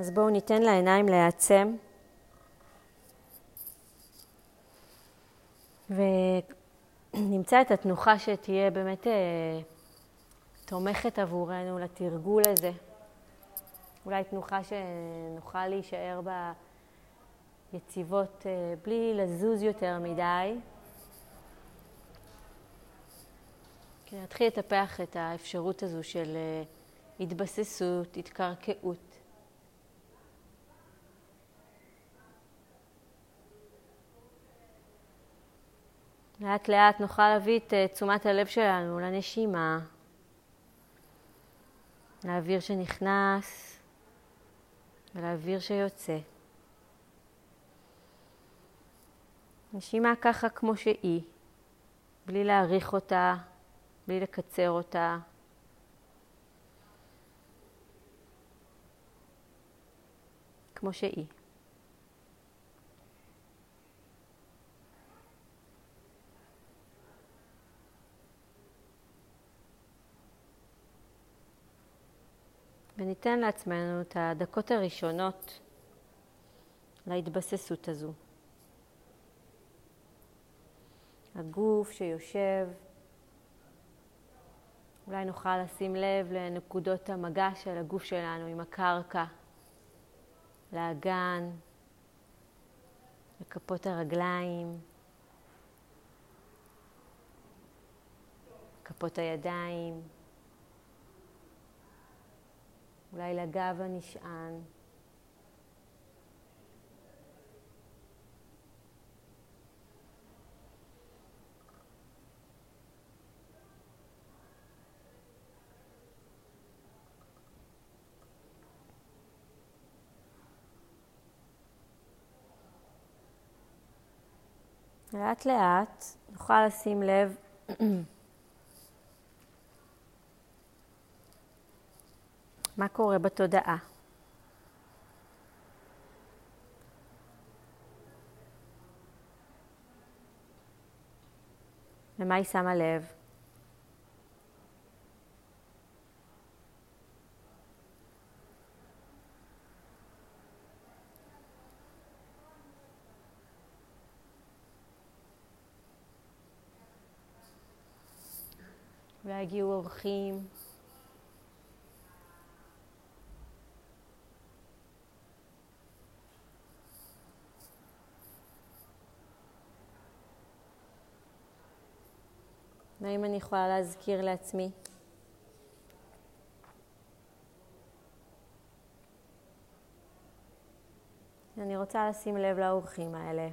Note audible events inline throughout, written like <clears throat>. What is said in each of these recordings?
אז בואו ניתן לעיניים להיעצם. ונמצא את התנוחה שתהיה באמת אה, תומכת עבורנו לתרגול הזה. אולי תנוחה שנוכל להישאר בה יציבות אה, בלי לזוז יותר מדי. נתחיל לטפח את האפשרות הזו של אה, התבססות, התקרקעות. לאט לאט נוכל להביא את אה, תשומת הלב שלנו לנשימה, לאוויר שנכנס ולאוויר שיוצא. נשימה ככה כמו שהיא, בלי להעריך אותה, בלי לקצר אותה. כמו שהיא. וניתן לעצמנו את הדקות הראשונות להתבססות הזו. הגוף שיושב, אולי נוכל לשים לב לנקודות המגע של הגוף שלנו עם הקרקע, לאגן, לכפות הרגליים, כפות הידיים. אולי לגב הנשען. לאט לאט נוכל לשים לב <clears throat> מה קורה בתודעה. למה היא שמה לב? אולי הגיעו אורחים. והאם אני יכולה להזכיר לעצמי? אני רוצה לשים לב לאורחים האלה.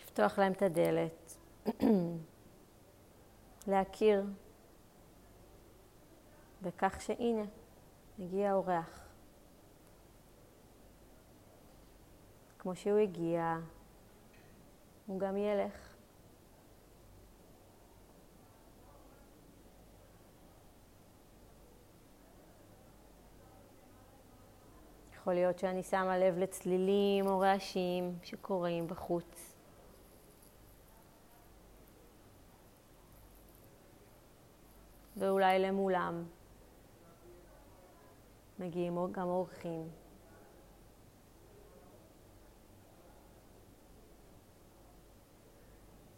לפתוח להם את הדלת, <clears throat> להכיר בכך שהנה, הגיע אורח. כמו שהוא הגיע, הוא גם ילך. יכול להיות שאני שמה לב לצלילים או רעשים שקורים בחוץ. ואולי למולם מגיעים גם אורחים.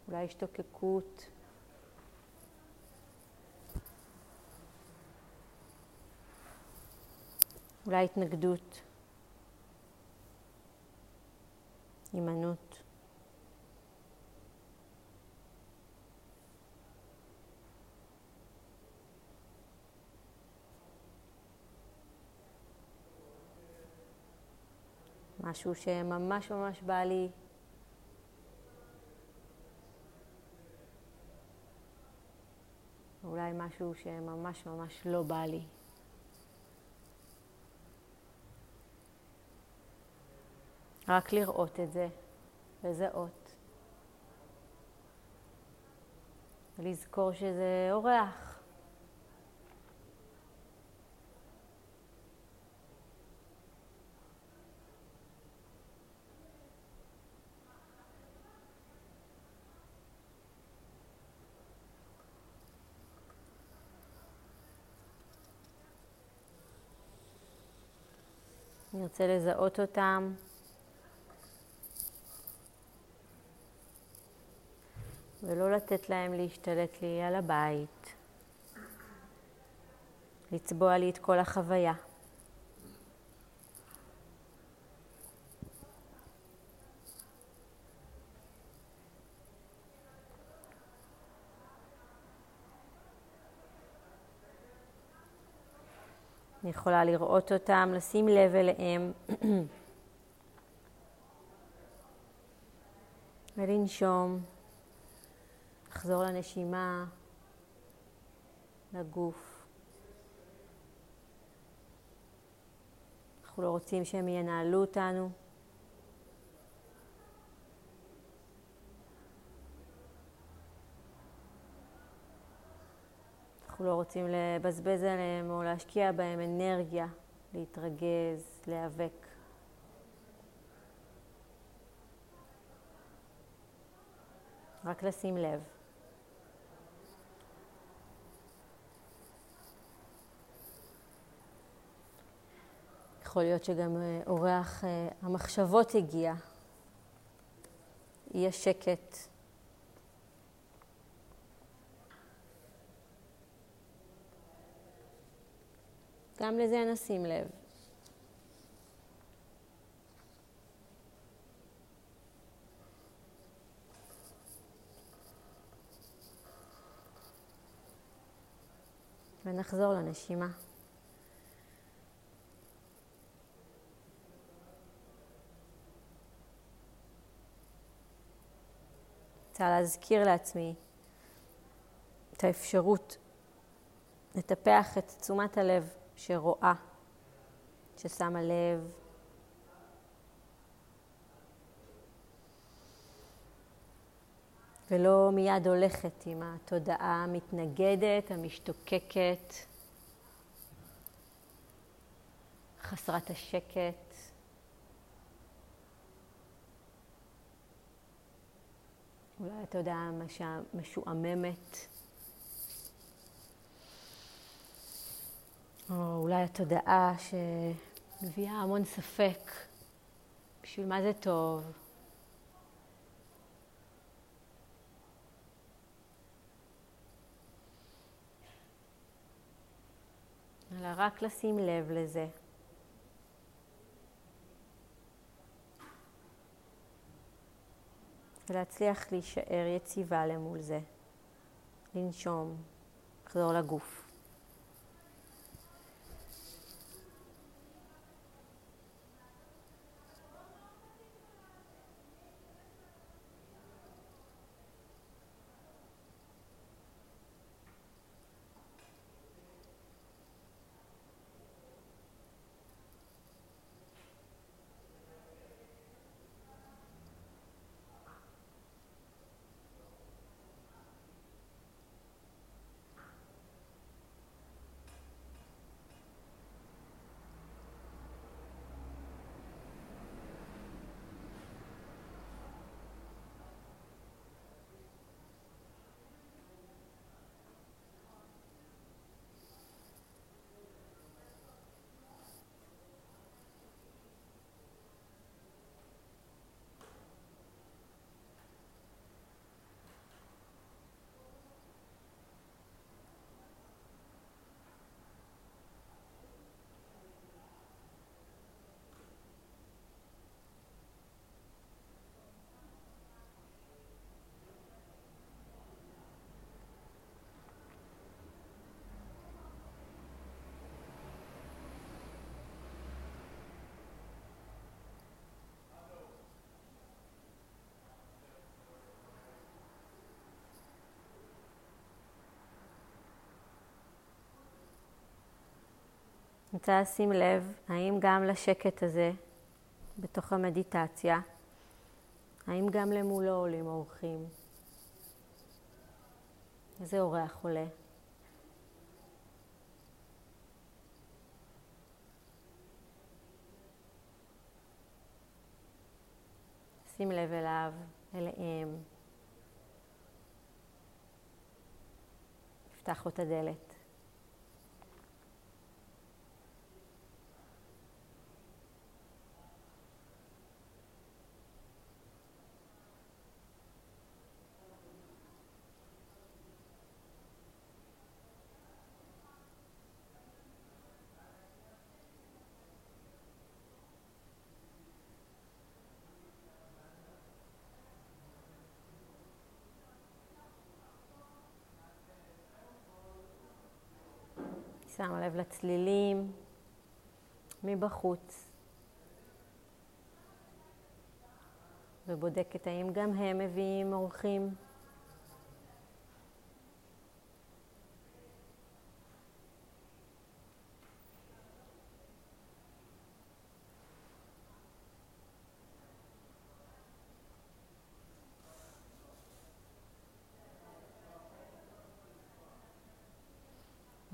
אולי השתוקקות. אולי התנגדות, הימנעות. משהו שממש ממש בא לי אולי משהו שממש ממש לא בא לי. רק לראות את זה, לזהות. ולזכור שזה אורח. נרצה לזהות אותם. ולא לתת להם להשתלט לי על הבית, לצבוע לי את כל החוויה. יכולה לראות אותם, לשים לב אליהם <clears throat> ולנשום, לחזור לנשימה, לגוף. אנחנו לא רוצים שהם ינהלו אותנו. לא רוצים לבזבז עליהם או להשקיע בהם אנרגיה, להתרגז, להיאבק. רק לשים לב. יכול להיות שגם אה, אורח אה, המחשבות הגיע. יהיה שקט. גם לזה נשים לב. ונחזור לנשימה. רוצה להזכיר לעצמי את האפשרות לטפח את תשומת הלב שרואה, ששמה לב. ולא מיד הולכת עם התודעה המתנגדת, המשתוקקת, חסרת השקט. אולי התודעה משועממת. או אולי התודעה שמביאה המון ספק בשביל מה זה טוב. אלא רק לשים לב לזה. ולהצליח להישאר יציבה למול זה. לנשום, לחזור לגוף. רוצה לשים לב, האם גם לשקט הזה, בתוך המדיטציה, האם גם למולו עולים אורחים? איזה אורח עולה? שים לב אליו, אליהם. נפתח לו את הדלת. שמה לב לצלילים מבחוץ. ובודקת האם גם הם מביאים אורחים.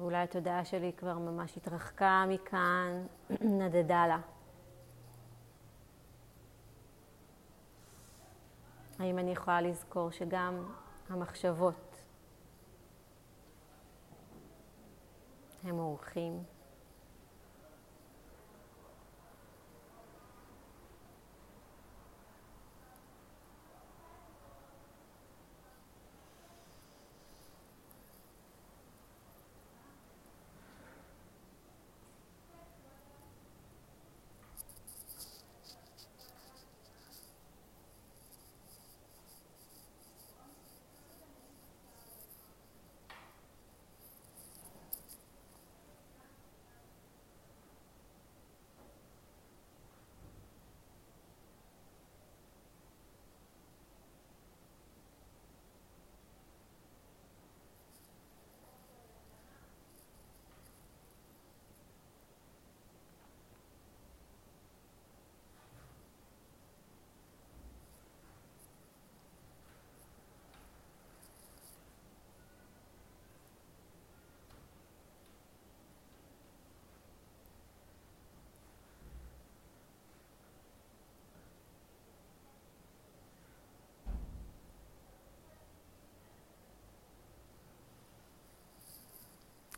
ואולי התודעה שלי כבר ממש התרחקה מכאן, <clears throat> נדדה לה. האם אני יכולה לזכור שגם המחשבות הם אורחים?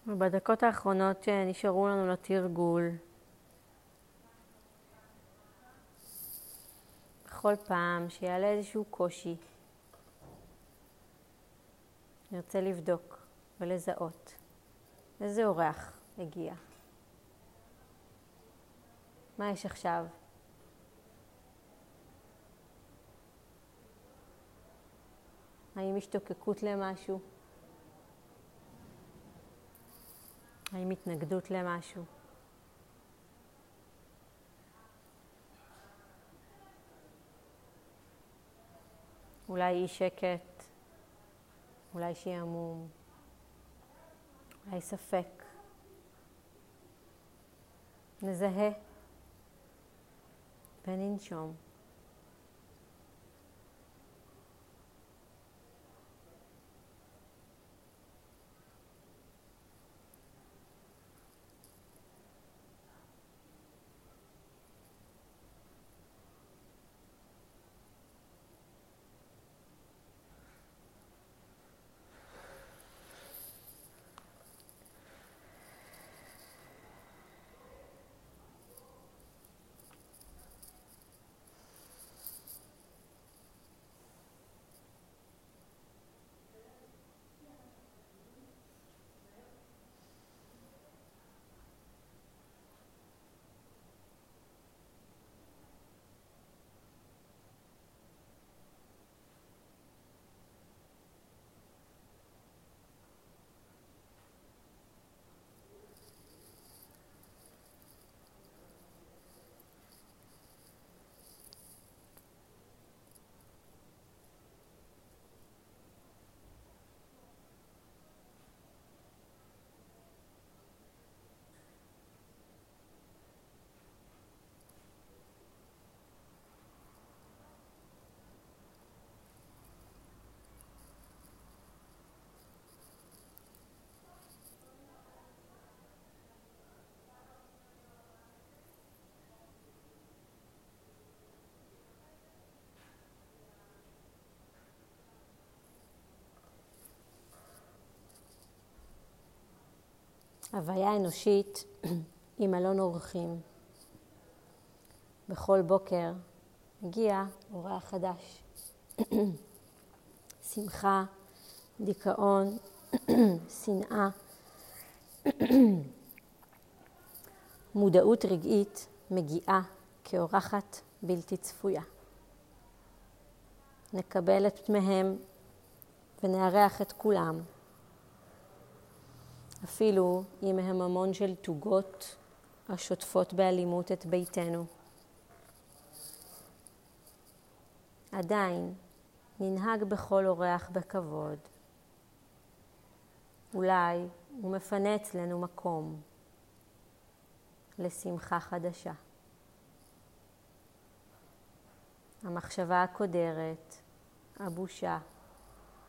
ובדקות האחרונות שנשארו לנו לתרגול, בכל פעם שיעלה איזשהו קושי, נרצה לבדוק ולזהות איזה אורח הגיע. מה יש עכשיו? האם השתוקקות למשהו? האם התנגדות למשהו? אולי אי שקט, אולי שעמום, אולי ספק. נזהה וננשום. הוויה אנושית <clears throat> עם מלון אורחים. בכל בוקר מגיע אורח חדש. <clears throat> שמחה, דיכאון, <clears throat> שנאה, מודעות רגעית מגיעה כאורחת בלתי צפויה. נקבל את פניהם ונארח את כולם. אפילו אם הם המון של תוגות השוטפות באלימות את ביתנו. עדיין ננהג בכל אורח בכבוד. אולי הוא מפנה אצלנו מקום לשמחה חדשה. המחשבה הקודרת, הבושה,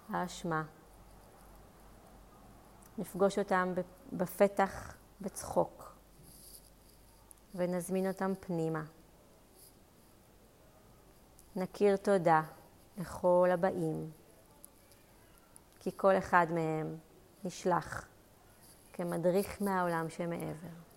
האשמה. נפגוש אותם בפתח בצחוק ונזמין אותם פנימה. נכיר תודה לכל הבאים, כי כל אחד מהם נשלח כמדריך מהעולם שמעבר.